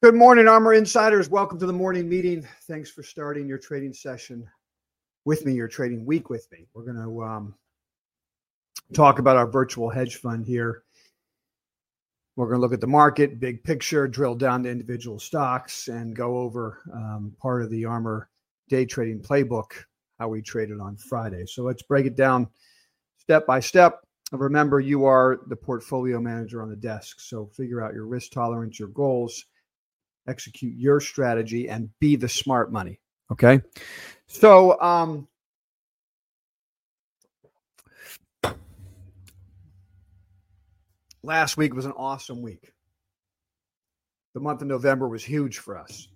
Good morning, ARMOUR Insiders. Welcome to the morning meeting. Thanks for starting your trading session with me, your trading week with me. We're going to um, talk about our virtual hedge fund here. We're going to look at the market, big picture, drill down to individual stocks, and go over um, part of the ARMOUR day trading playbook, how we traded on Friday. So let's break it down step by step. Remember, you are the portfolio manager on the desk. So figure out your risk tolerance, your goals execute your strategy and be the smart money. Okay. So, um, last week was an awesome week. The month of November was huge for us.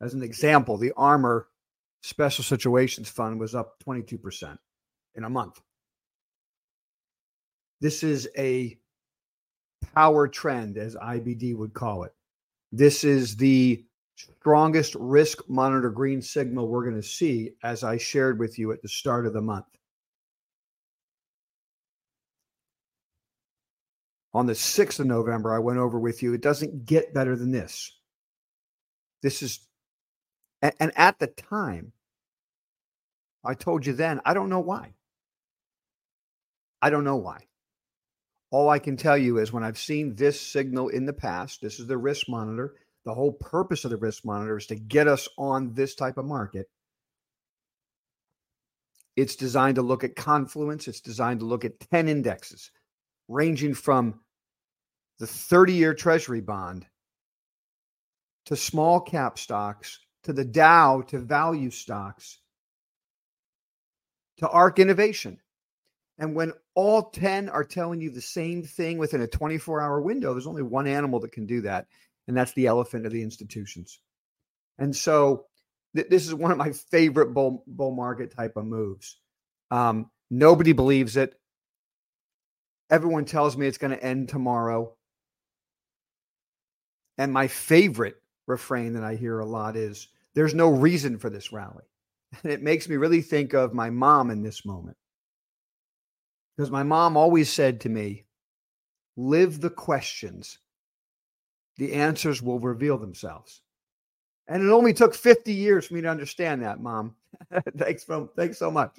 As an example, the ARMOUR Special Situations Fund was up 22% in a month. This is a power trend, as IBD would call it. This is the strongest risk monitor green signal we're going to see, as I shared with you at the start of the month. On the 6th of November, I went over with you. It doesn't get better than this. This is, and, at the time, I told you then, I don't know why. I don't know why. All I can tell you is when I've seen this signal in the past, this is the risk monitor. The whole purpose of the risk monitor is to get us on this type of market. It's designed to look at confluence, it's designed to look at 10 indexes, ranging from the 30 year treasury bond to small cap stocks to the Dow to value stocks to ARK Innovation. And when all 10 are telling you the same thing within a 24 hour window, there's only one animal that can do that. And that's the elephant of the institutions. And so th- this is one of my favorite bull, bull market type of moves. Um, nobody believes it. Everyone tells me it's going to end tomorrow. And my favorite refrain that I hear a lot is there's no reason for this rally. And it makes me really think of my mom in this moment. Because my mom always said to me, live the questions, the answers will reveal themselves. And it only took 50 years for me to understand that, mom. thanks, from, thanks so much.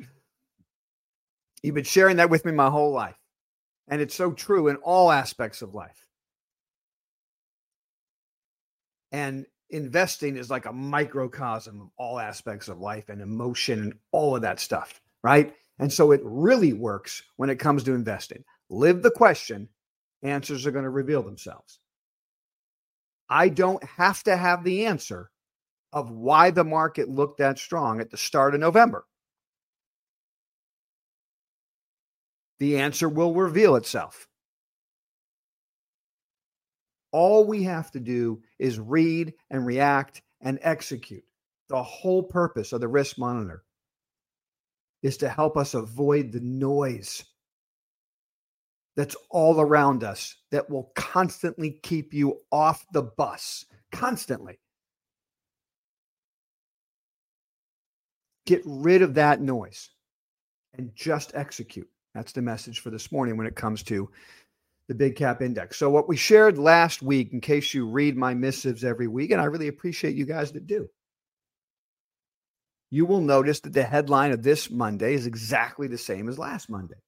You've been sharing that with me my whole life. And it's so true in all aspects of life. And investing is like a microcosm of all aspects of life and emotion and all of that stuff, right? And so it really works when it comes to investing. Live the question, answers are going to reveal themselves. I don't have to have the answer of why the market looked that strong at the start of November. The answer will reveal itself. All we have to do is read and react and execute. The whole purpose of the risk monitor is to help us avoid the noise that's all around us that will constantly keep you off the bus. Constantly. Get rid of that noise and just execute. That's the message for this morning when it comes to the big cap index. So, what we shared last week, in case you read my missives every week, and I really appreciate you guys that do, you will notice that the headline of this Monday is exactly the same as last Monday.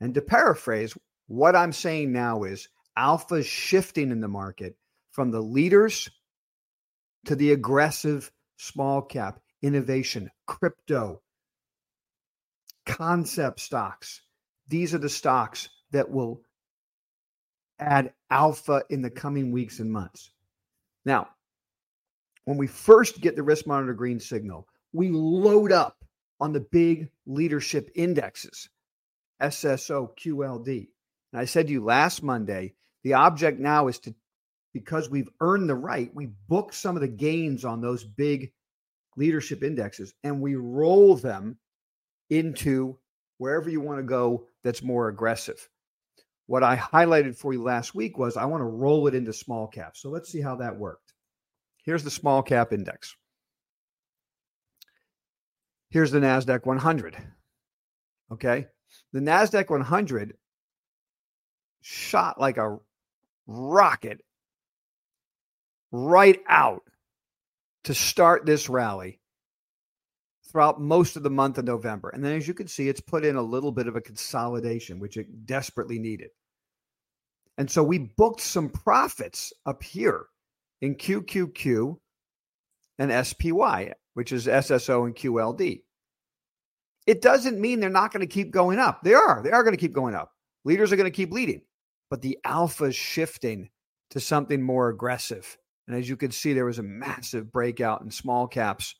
And to paraphrase, what I'm saying now is alpha shifting in the market from the leaders to the aggressive small cap innovation, crypto, concept stocks. These are the stocks that will add alpha in the coming weeks and months. Now, when we first get the risk monitor green signal, we load up on the big leadership indexes, SSO, QLD. And I said to you last Monday, the object now is to, because we've earned the right, we book some of the gains on those big leadership indexes and we roll them into wherever you want to go that's more aggressive. What I highlighted for you last week was I want to roll it into small cap. So let's see how that worked. Here's the small cap index. Here's the NASDAQ 100. Okay. The NASDAQ 100 shot like a rocket right out to start this rally throughout most of the month of November. And then, as you can see, it's put in a little bit of a consolidation, which it desperately needed. And so we booked some profits up here in QQQ and SPY, which is SSO and QLD. It doesn't mean they're not going to keep going up. They are. They are going to keep going up. Leaders are going to keep leading, but the alpha is shifting to something more aggressive. And as you can see, there was a massive breakout in small caps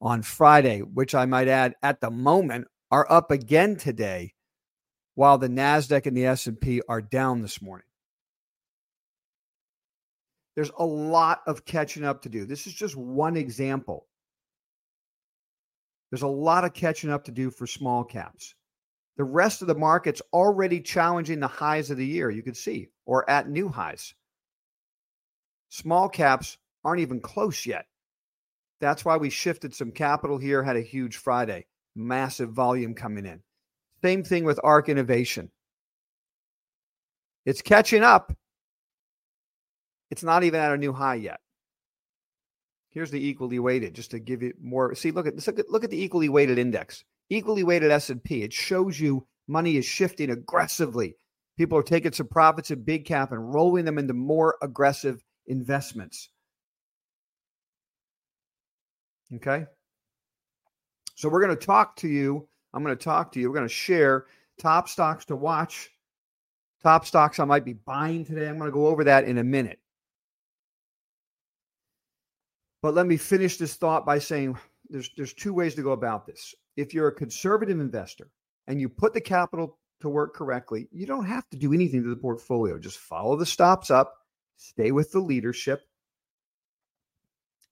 on Friday, which I might add at the moment are up again today, while the Nasdaq and the S&P are down this morning. There's a lot of catching up to do. This is just one example. There's a lot of catching up to do for small caps. The rest of the market's already challenging the highs of the year, you can see, or at new highs. Small caps aren't even close yet. That's why we shifted some capital here, had a huge Friday, massive volume coming in. Same thing with ARK Innovation. It's catching up. It's not even at a new high yet. Here's the equally weighted, just to give you more. See, look at look at look at the equally weighted index, equally weighted S and P. It shows you money is shifting aggressively. People are taking some profits in big cap and rolling them into more aggressive investments. Okay. So we're going to talk to you. I'm going to talk to you. We're going to share top stocks to watch, top stocks I might be buying today. I'm going to go over that in a minute. But let me finish this thought by saying there's there's two ways to go about this. If you're a conservative investor and you put the capital to work correctly, you don't have to do anything to the portfolio. Just follow the stops up, stay with the leadership.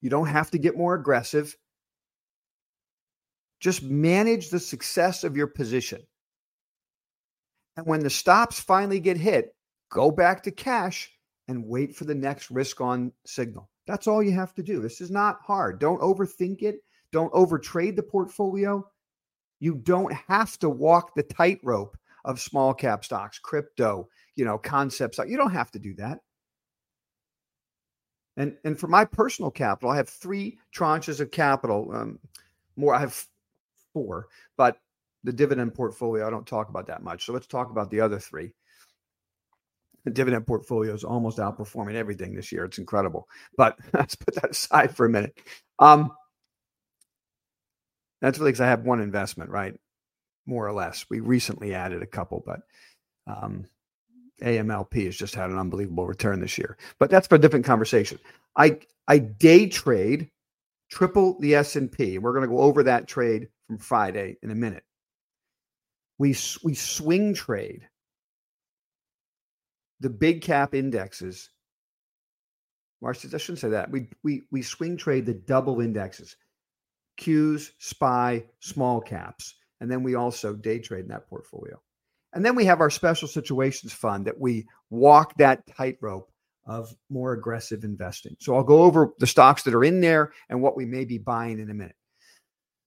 You don't have to get more aggressive. Just manage the success of your position. And when the stops finally get hit, go back to cash and wait for the next risk on signal. That's all you have to do. This is not hard. Don't overthink it. Don't overtrade the portfolio. You don't have to walk the tightrope of small cap stocks, crypto, you know, concepts. You don't have to do that. And and for my personal capital, I have three tranches of capital. Um, more, I have four, but the dividend portfolio, I don't talk about that much. So let's talk about the other three the dividend portfolio is almost outperforming everything this year. It's incredible. But let's put that aside for a minute. Um, that's really because I have one investment, right? More or less. We recently added a couple, but um, AMLP has just had an unbelievable return this year. But that's for a different conversation. I I day trade triple the S and P. We're going to go over that trade from Friday in a minute. We we swing trade the big cap indexes. I shouldn't say that. We we we swing trade the double indexes, Qs, SPY, small caps, and then we also day trade in that portfolio. And then we have our special situations fund that we walk that tightrope of more aggressive investing. So I'll go over the stocks that are in there and what we may be buying in a minute.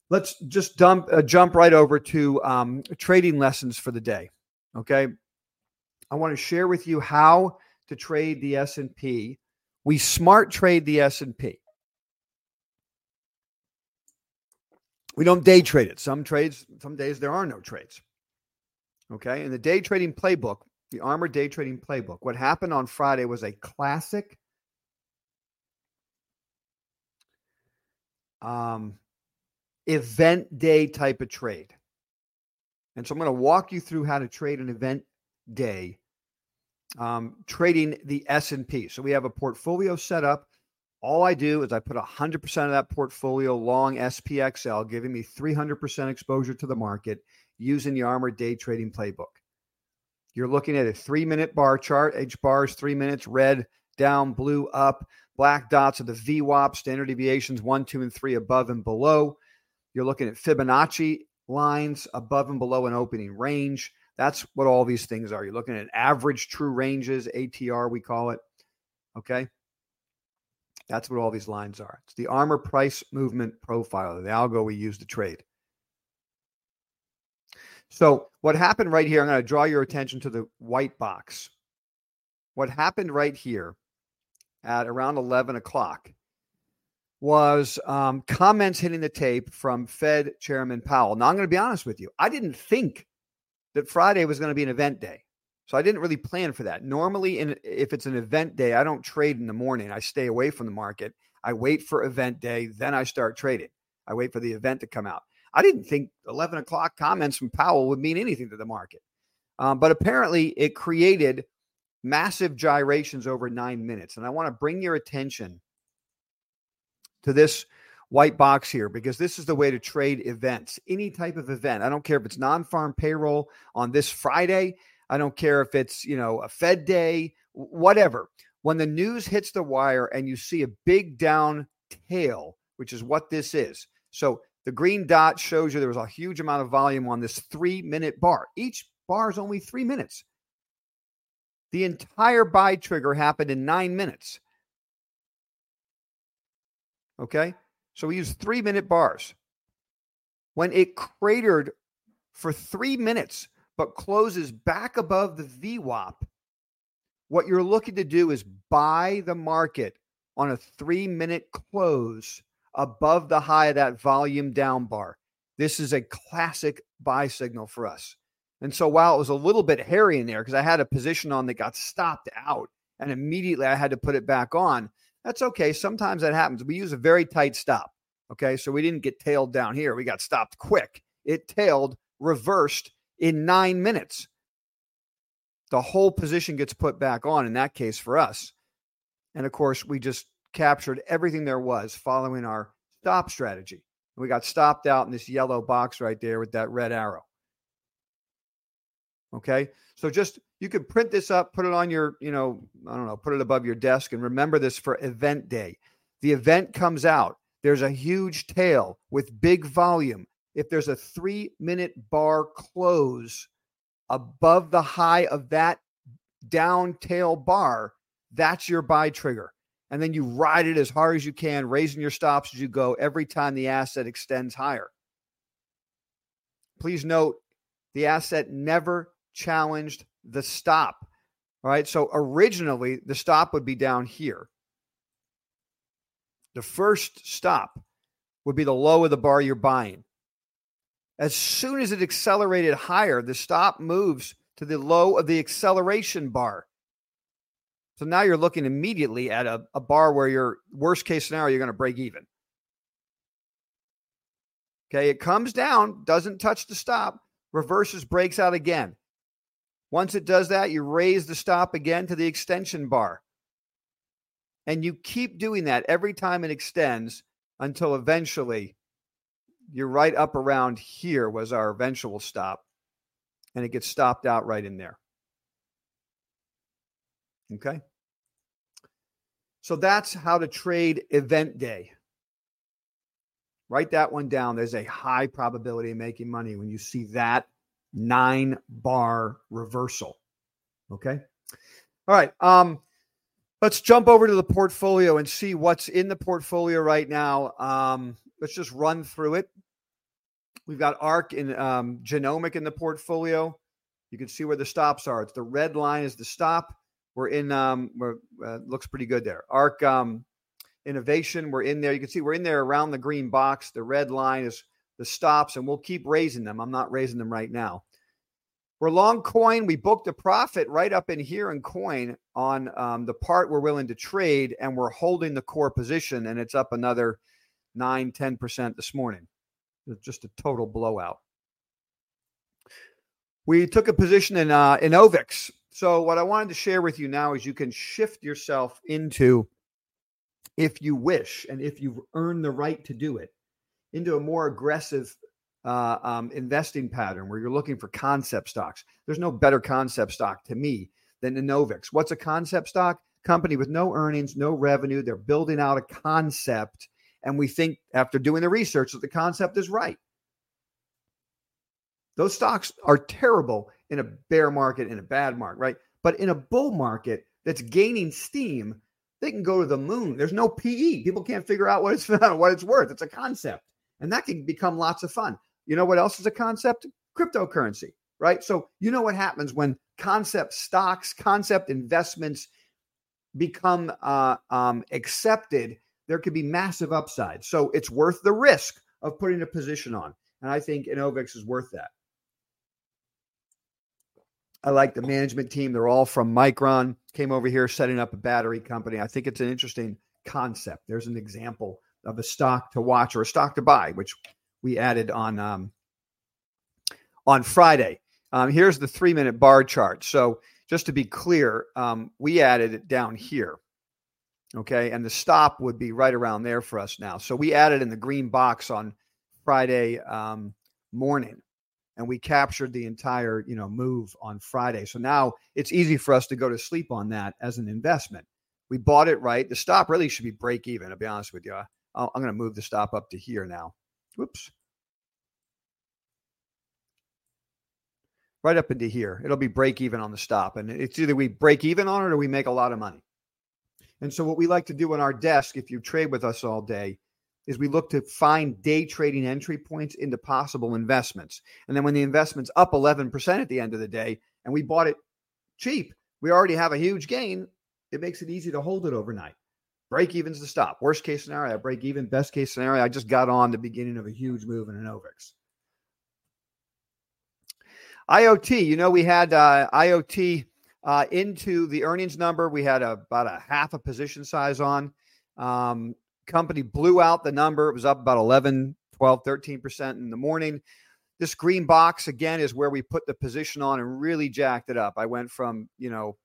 Let's just dump, uh, jump right over to um, trading lessons for the day. Okay, I want to share with you how to trade the S&P. We smart trade the S&P. We don't day trade it. Some trades, some days there are no trades. Okay. In the day trading playbook, the ARMR day trading playbook, what happened on Friday was a classic um, event day type of trade. And so I'm going to walk you through how to trade an event day um, trading the S&P. So we have a portfolio set up. All I do is I put 100% of that portfolio long SPXL, giving me 300% exposure to the market using the ARMR day trading playbook. You're looking at a three minute bar chart. H bar is three minutes, red, down, blue, up. Black dots are the VWAP, standard deviations one, two, and three above and below. You're looking at Fibonacci lines above and below an opening range. That's what all these things are. You're looking at average true ranges, ATR, we call it. Okay. That's what all these lines are. It's the armor price movement profile, the algo we use to trade. So, what happened right here, I'm going to draw your attention to the white box. What happened right here at around 11 o'clock was um, comments hitting the tape from Fed Chairman Powell. Now, I'm going to be honest with you. I didn't think that Friday was going to be an event day. So I didn't really plan for that. Normally, in, if it's an event day, I don't trade in the morning. I stay away from the market. I wait for event day, then I start trading. I wait for the event to come out. I didn't think 11 o'clock comments from Powell would mean anything to the market. Um, but apparently, it created massive gyrations over nine minutes. And I want to bring your attention to this white box here because this is the way to trade events, any type of event. I don't care if it's non-farm payroll on this Friday. I don't care if it's, you know, a Fed day, whatever. When the news hits the wire and you see a big down tail, which is what this is. So the green dot shows you there was a huge amount of volume on this three minute bar. Each bar is only three minutes. The entire buy trigger happened in nine minutes. Okay. So we use three minute bars. When it cratered for three minutes, but closes back above the VWAP, what you're looking to do is buy the market on a three minute close above the high of that volume down bar. This is a classic buy signal for us. And so while it was a little bit hairy in there because I had a position on that got stopped out and immediately I had to put it back on, that's okay. Sometimes that happens. We use a very tight stop. Okay. So we didn't get tailed down here. We got stopped quick. It tailed, reversed in nine minutes. The whole position gets put back on in that case for us. And of course, we just captured everything there was following our stop strategy. We got stopped out in this yellow box right there with that red arrow. Okay. So just you could print this up, put it on your, you know, I don't know, put it above your desk and remember this for event day. The event comes out. There's a huge tail with big volume. If there's a three minute bar close above the high of that down tail bar, that's your buy trigger. And then you ride it as hard as you can, raising your stops as you go every time the asset extends higher. Please note the asset never challenged the stop. All right. So originally, the stop would be down here. The first stop would be the low of the bar you're buying. As soon as it accelerated higher, the stop moves to the low of the acceleration bar. So now you're looking immediately at a, a bar where your worst case scenario, you're going to break even. Okay, it comes down, doesn't touch the stop, reverses, breaks out again. Once it does that, you raise the stop again to the extension bar. And you keep doing that every time it extends until eventually you're right up around here was our eventual stop. And it gets stopped out right in there. Okay. So that's how to trade event day. Write that one down. There's a high probability of making money when you see that nine bar reversal. Okay. All right. Um, let's jump over to the portfolio and see what's in the portfolio right now. Um, let's just run through it. We've got ARK and um, Genomic in the portfolio. You can see where the stops are. It's the red line is the stop. We're in. Um, we're uh, looks pretty good there. ARK um, Innovation. We're in there. You can see we're in there around the green box. The red line is the stops, and we'll keep raising them. I'm not raising them right now. We're long coin. We booked a profit right up in here in coin on um, the part we're willing to trade, and we're holding the core position, and it's up another 9 10% this morning. Just a total blowout. We took a position in uh, Enovix. So what I wanted to share with you now is you can shift yourself into, if you wish, and if you've earned the right to do it, into a more aggressive uh, um, investing pattern where you're looking for concept stocks. There's no better concept stock to me than Enovix. What's a concept stock? Company with no earnings, no revenue. They're building out a concept. And we think after doing the research that the concept is right. Those stocks are terrible in a bear market, in a bad market, right? But in a bull market that's gaining steam, they can go to the moon. There's no PE. People can't figure out what it's what it's worth. It's a concept. And that can become lots of fun. You know what else is a concept? Cryptocurrency, right? So you know what happens when concept stocks, concept investments become uh, um, accepted, there could be massive upside. So it's worth the risk of putting a position on. And I think Enovix is worth that. I like the management team. They're all from Micron, came over here setting up a battery company. I think it's an interesting concept. There's an example of a stock to watch or a stock to buy, which we added on um, on Friday. Um, here's the three minute bar chart. So just to be clear, um, we added it down here. Okay. And the stop would be right around there for us now. So we added in the green box on Friday um, morning and we captured the entire you know move on Friday. So now it's easy for us to go to sleep on that as an investment. We bought it right. The stop really should be break even. To be honest with you, i am going to move the stop up to here now. Whoops. Right up into here. It'll be break even on the stop. And it's either we break even on it or we make a lot of money. And so, what we like to do on our desk, if you trade with us all day, is we look to find day trading entry points into possible investments. And then when the investment's up 11% at the end of the day and we bought it cheap, we already have a huge gain. It makes it easy to hold it overnight. Break even's the stop. Worst case scenario, I break even. Best case scenario, I just got on the beginning of a huge move in Enovix. IoT, you know, we had uh, IoT uh, into the earnings number. We had a, about a half a position size on. Um, company blew out the number. It was up about 11, 12, 13% in the morning. This green box, again, is where we put the position on and really jacked it up. I went from, you know,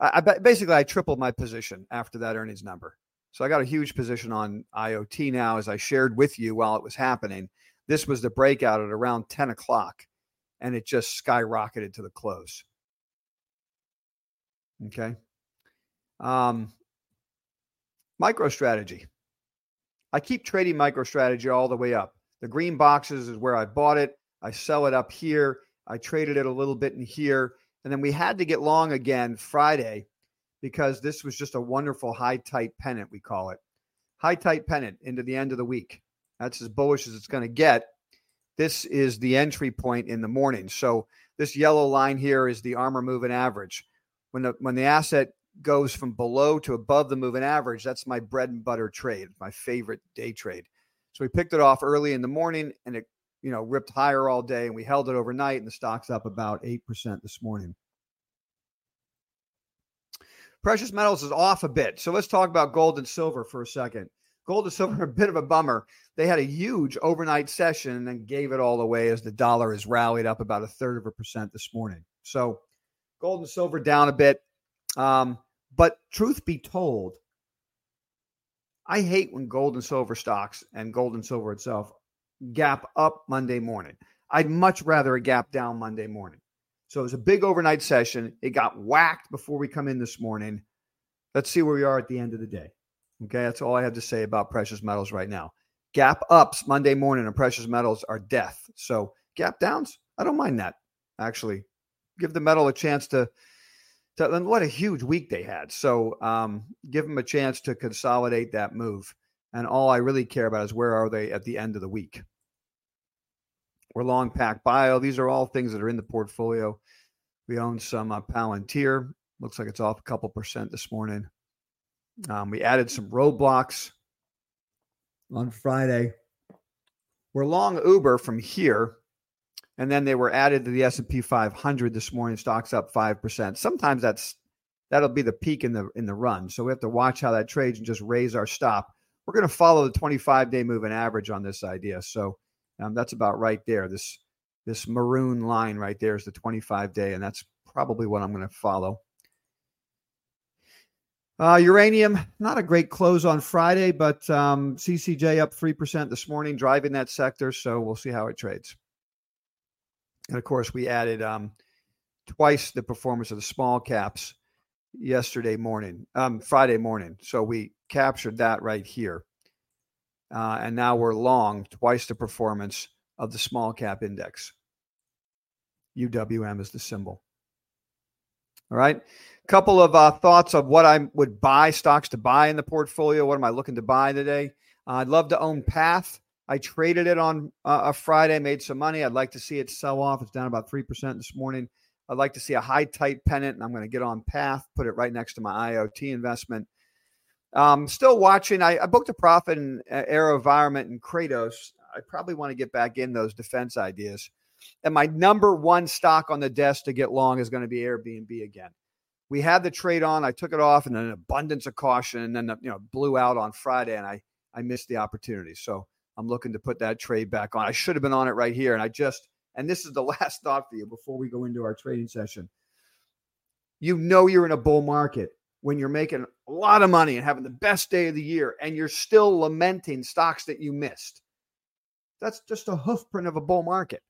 I basically I tripled my position after that earnings number. So I got a huge position on IoT now, as I shared with you while it was happening. This was the breakout at around 10 o'clock, and it just skyrocketed to the close. Okay. Um, MicroStrategy. I keep trading MicroStrategy all the way up. The green boxes is where I bought it. I sell it up here. I traded it a little bit in here. And then we had to get long again Friday because this was just a wonderful high tight pennant, we call it. High tight pennant into the end of the week. That's as bullish as it's going to get. This is the entry point in the morning. So this yellow line here is the armor moving average. When the when the asset goes from below to above the moving average, that's my bread and butter trade, my favorite day trade. So we picked it off early in the morning and it, you know, ripped higher all day and we held it overnight and the stock's up about 8% this morning. Precious metals is off a bit. So let's talk about gold and silver for a second. Gold and silver, are a bit of a bummer. They had a huge overnight session and then gave it all away as the dollar has rallied up about a third of a percent this morning. So gold and silver down a bit. Um, but truth be told, I hate when gold and silver stocks and gold and silver itself gap up Monday morning. I'd much rather a gap down Monday morning. So it was a big overnight session. It got whacked before we come in this morning. Let's see where we are at the end of the day. Okay, that's all I have to say about precious metals right now. Gap ups Monday morning and precious metals are death. So gap downs, I don't mind that. Actually, give the metal a chance to so, and what a huge week they had. So um, give them a chance to consolidate that move. And all I really care about is where are they at the end of the week? We're long PacBio. These are all things that are in the portfolio. We own some uh, Palantir. Looks like it's off a couple percent this morning. Um, we added some Roblox on Friday. We're long Uber from here and then they were added to the S&P 500 this morning stocks up 5%. Sometimes that's that'll be the peak in the in the run. So we have to watch how that trades and just raise our stop. We're going to follow the 25-day moving average on this idea. So um, that's about right there. This this maroon line right there is the 25-day and that's probably what I'm going to follow. Uh, uranium, not a great close on Friday, but um, CCJ up 3% this morning, driving that sector. So we'll see how it trades. And of course, we added um, twice the performance of the small caps yesterday morning, um, Friday morning. So we captured that right here. Uh, and now we're long twice the performance of the small cap index. UWM is the symbol. All right. A couple of uh, thoughts of what I would buy stocks to buy in the portfolio. What am I looking to buy today? Uh, I'd love to own Path. I traded it on uh, a Friday, made some money. I'd like to see it sell off. It's down about 3% this morning. I'd like to see a high tight pennant, and I'm going to get on path, put it right next to my IoT investment. Um, still watching. I, I booked a profit in uh, AeroVironment and Kratos. I probably want to get back in those defense ideas. And my number one stock on the desk to get long is going to be Airbnb again. We had the trade on. I took it off, and an abundance of caution, and then you know blew out on Friday, and I I missed the opportunity. So I'm looking to put that trade back on. I should have been on it right here, and I just and this is the last thought for you before we go into our trading session. You know you're in a bull market when you're making a lot of money and having the best day of the year, and you're still lamenting stocks that you missed. That's just a hoof print of a bull market.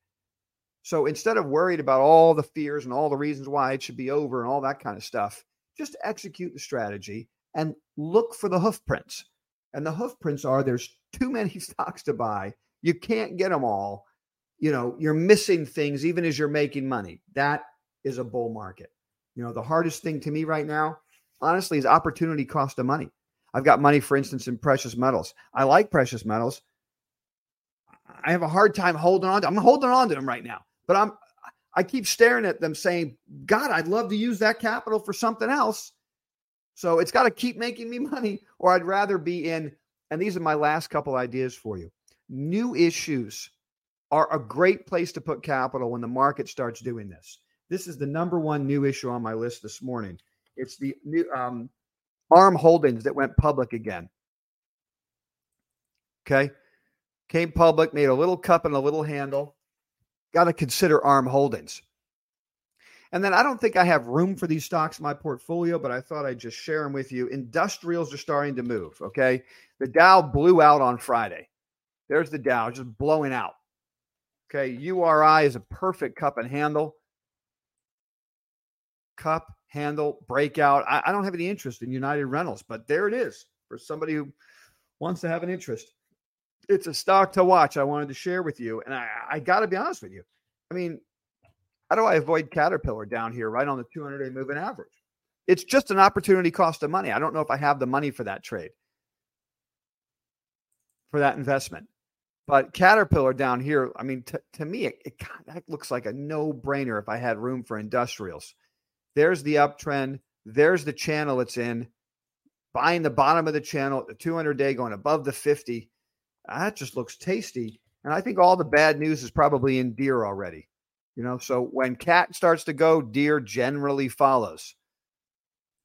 So instead of worried about all the fears and all the reasons why it should be over and all that kind of stuff, just execute the strategy and look for the hoofprints. And the hoofprints are there's too many stocks to buy. You can't get them all. You know, you're missing things even as you're making money. That is a bull market. You know, the hardest thing to me right now, honestly, is opportunity cost of money. I've got money, for instance, in precious metals. I like precious metals. I have a hard time holding on to. I'm holding on to them right now, but I'm. I keep staring at them, saying, "God, I'd love to use that capital for something else." So it's got to keep making me money, or I'd rather be in. And these are my last couple ideas for you. New issues are a great place to put capital when the market starts doing this. This is the number one new issue on my list this morning. It's the new um, ARM Holdings that went public again. Okay. Came public, made a little cup and a little handle. Got to consider ARM Holdings. And then I don't think I have room for these stocks in my portfolio, but I thought I'd just share them with you. Industrials are starting to move. Okay. The Dow blew out on Friday. There's the Dow just blowing out. Okay. URI is a perfect cup and handle. Cup, handle, breakout. I, I don't have any interest in United Rentals, but there it is for somebody who wants to have an interest. It's a stock to watch. I wanted to share with you. And I, I got to be honest with you. I mean, how do I avoid Caterpillar down here right on the 200 day moving average? It's just an opportunity cost of money. I don't know if I have the money for that trade, for that investment. But Caterpillar down here, I mean, t- to me, it, it that looks like a no brainer if I had room for industrials. There's the uptrend. There's the channel it's in. Buying the bottom of the channel, the 200 day going above the 50. Ah, that just looks tasty. And I think all the bad news is probably in Deere already. You know, so when cat starts to go, Deere generally follows.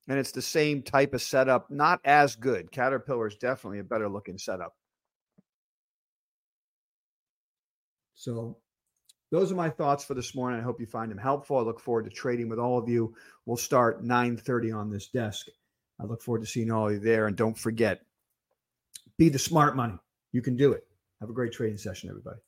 And it's the same type of setup, not as good. Caterpillar is definitely a better looking setup. So those are my thoughts for this morning. I hope you find them helpful. I look forward to trading with all of you. We'll start 9:30 on this desk. I look forward to seeing all of you there. And don't forget, be the smart money. You can do it. Have a great trading session, everybody.